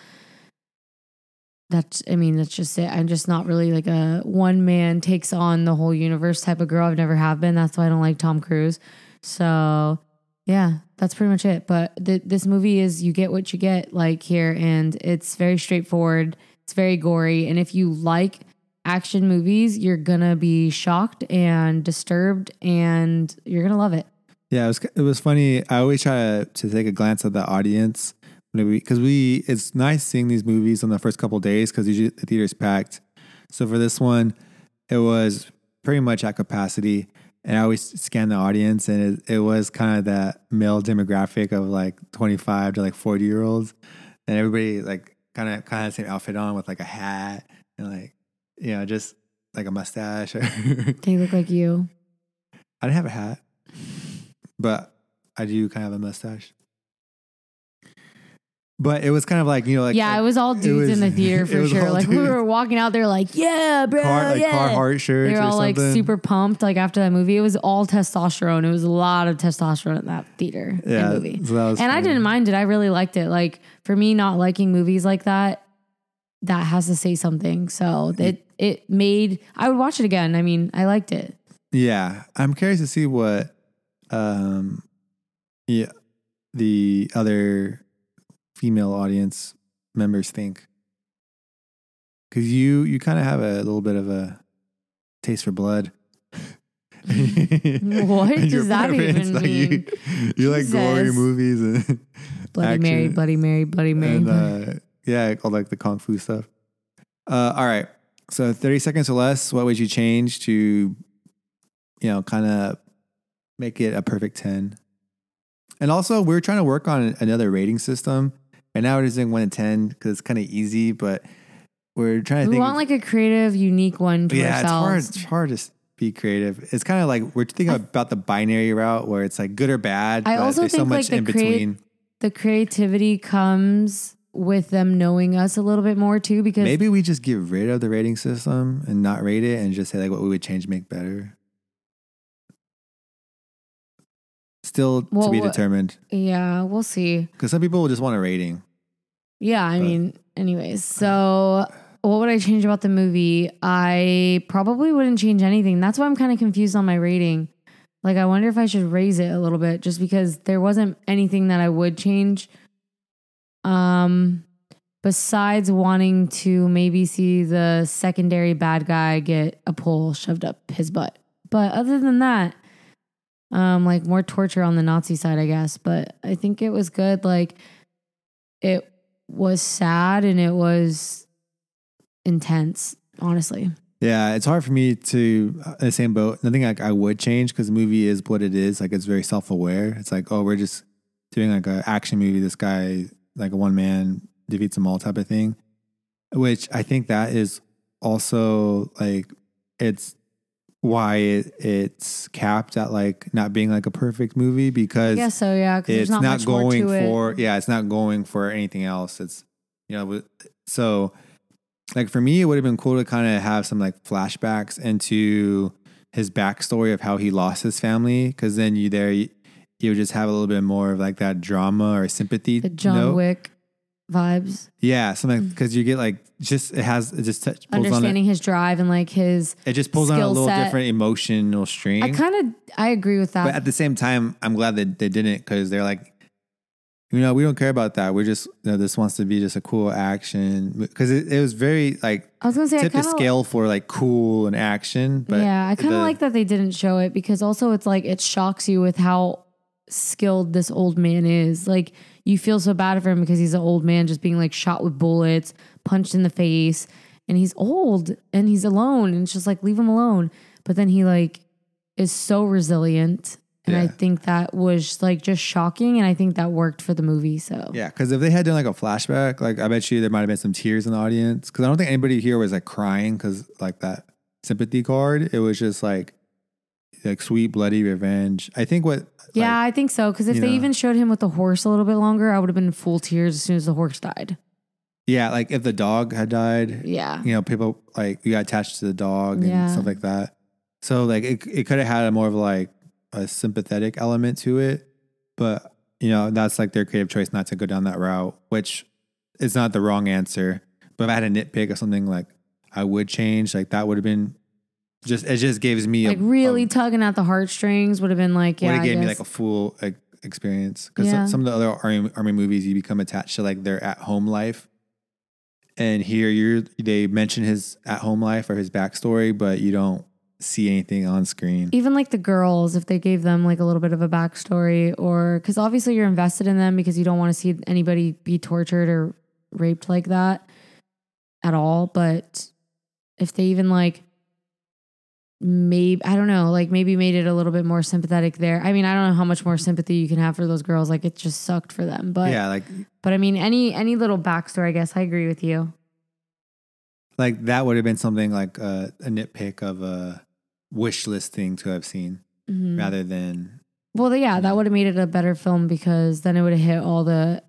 that's, I mean, that's just it. I'm just not really like a one man takes on the whole universe type of girl. I've never have been. That's why I don't like Tom Cruise. So, yeah, that's pretty much it. But th- this movie is you get what you get like here, and it's very straightforward. It's very gory. And if you like action movies, you're gonna be shocked and disturbed, and you're gonna love it. Yeah, it was it was funny. I always try to, take a glance at the audience because we it's nice seeing these movies on the first couple days because usually the theater's packed. So for this one, it was pretty much at capacity, and I always scan the audience, and it, it was kind of that male demographic of like twenty five to like forty year olds, and everybody like kind of kind of same outfit on with like a hat and like you know just like a mustache. (laughs) They look like you. I didn't have a hat, but I do kind of have a mustache. But it was kind of like you know, like yeah, it was all dudes was- in the theater (laughs) for sure. Like we were walking out there, like yeah, bro, car, like yeah. Carhartt shirts They were all like super pumped. Like after that movie, it was all testosterone. It was a lot of testosterone in that theater and Yeah, movie. so and I didn't mind it. I really liked it. Like for me, not liking movies like that, that has to say something. So it it made I would watch it again. I mean, I liked it. Yeah, I'm curious to see what, um, yeah, the other female audience members think. Because you you kind of have a little bit of a taste for blood. (laughs) What does that even like, You, mean? you like gory movies and Bloody Mary. Bloody Mary, Bloody Mary. and uh, yeah, all like the kung fu stuff. Uh, all right, so thirty seconds or less. What would you change to, you know, kind of make it a perfect ten? And also, we're trying to work on another rating system, and now we're just doing one to ten because it's kind of easy. But we're trying to we think. want like a creative, unique one to yeah, it's hard. It's hard to be creative. It's kind of like we're thinking about the binary route where it's like good or bad. I but also there's so think, like, the in create- between. The creativity comes with them knowing us a little bit more too, because Maybe we just get rid of the rating system and not rate it and just say like what we would change make better. Still Well, to be determined. yeah, we'll see. Because some people will just want a rating. Yeah, I But- mean, anyways, so what would I change about the movie? I probably wouldn't change anything. That's why I'm kind of confused on my rating. Like, I wonder if I should raise it a little bit just because there wasn't anything that I would change. Um, besides wanting to maybe see the secondary bad guy get a pole shoved up his butt. But other than that, um, like more torture on the Nazi side, I guess. But I think it was good. Like, it was sad and it was intense, honestly. Yeah, it's hard for me to uh, the same boat. Nothing like I would change because the movie is what it is. Like it's very self aware. It's like oh, we're just doing like an action movie. This guy like a one man defeats them all type of thing. Which I think that is also like it's why it, it's capped at like not being like a perfect movie because guess so, yeah. It's not, not, going to it. for yeah it's not going for anything else it's you know so like for me it would have been cool to kind of have some like flashbacks into his backstory of how he lost his family because then you there you, you would just have a little bit more of like that drama or sympathy the John note. Wick vibes, yeah something mm. because you get like just it has it just touch, pulls on understanding his drive and like his. it just pulls on a little set. different emotional string I kind of I agree with that. But at the same time, I'm glad that they didn't because they're like, you know, we don't care about that. We're just, you know, this wants to be just a cool action because it, it was very like I was gonna say I tip the kind of scale for like cool and action. But yeah, I kind of like that they didn't show it because also it's like it shocks you with how skilled this old man is. Like you feel so bad for him because he's an old man just being like shot with bullets, punched in the face, and he's old and he's alone and it's just like leave him alone. But then he like is so resilient. And I think that was like just shocking and I think that worked for the movie. So Yeah, because if they had done like a flashback, like I bet you there might have been some tears in the audience. Because I don't think anybody here was like crying because like that sympathy card. It was just like like sweet bloody revenge. I think what Yeah, like, I think so. Because if they know. even showed him with the horse a little bit longer, I would have been full tears as soon as the horse died. yeah, like if the dog had died, Yeah. you know, people like you got attached to the dog and Yeah. stuff like that. So like it it could have had a more of like a sympathetic element to it, but you know that's like their creative choice not to go down that route, which is not the wrong answer. But if I had a nitpick or something like I would change, like that would have been just it just gives me like a, really a, tugging at the heartstrings would have been like, would yeah, have I gave me like a full like, experience because Yeah. some of the other army, army movies you become attached to like their at home life, and here you're they mention his at home life or his backstory, but you don't see anything on screen. even like the girls, if they gave them like a little bit of a backstory, or because obviously you're invested in them because you don't want to see anybody be tortured or raped like that at all. But if they even like maybe I don't know, like maybe made it a little bit more sympathetic there. I mean, I don't know how much more sympathy you can have for those girls. Like it just sucked for them. But yeah, like but I mean, any any little backstory, I guess I agree with you. like that would have been something like a, a nitpick of a wish list thing to have seen Mhm. rather than Well, yeah, that would have made it a better film because then it would have hit all the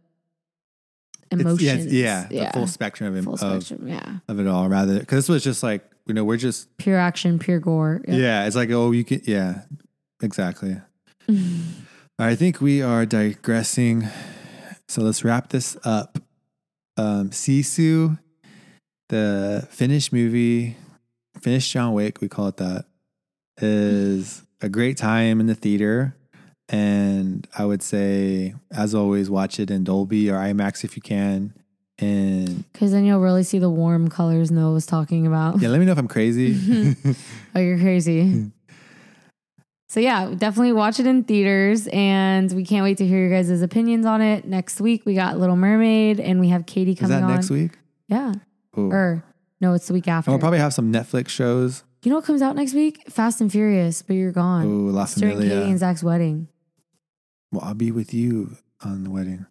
it's- emotions. yeah, yeah, the full spectrum of, full of, spectrum. Yeah, of it all. Rather, because this was just like you know we're just pure action, pure gore. yeah. it's like oh you can yeah, exactly. (laughs) I think we are digressing. So let's wrap this up. Um, Sisu, the Finnish movie, Finnish John Wick, we call it that, is a great time in the theater. And I would say, as always, watch it in Dolby or IMAX if you can. And Because then you'll really see the warm colors Noah was talking about. yeah, let me know if I'm crazy. (laughs) Oh, you're crazy. (laughs) so yeah, definitely watch it in theaters, and we can't wait to hear your guys' opinions on it. Next week we got Little Mermaid, and we have Katie Is coming that on. next week? Yeah, Ooh. or no, it's the week after. And we'll probably have some Netflix shows. you know what comes out next week? Fast and Furious, but you're gone. Ooh, La It's during Katie and Zach's wedding. Well, I'll be with you on the wedding.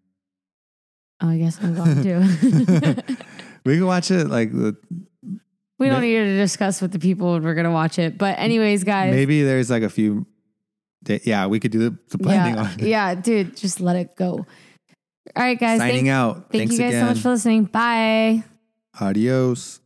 Oh, I guess I'm gone too. (laughs) we can watch it like the- we don't need to discuss with the people when we're gonna watch it. But anyways, guys, maybe there's like a few. da- Yeah, we could do the, the planning yeah, on it. yeah, dude, just let it go. All right, guys. Signing thank, out. Thank Thanks you guys again. so much for listening. Bye. Adios.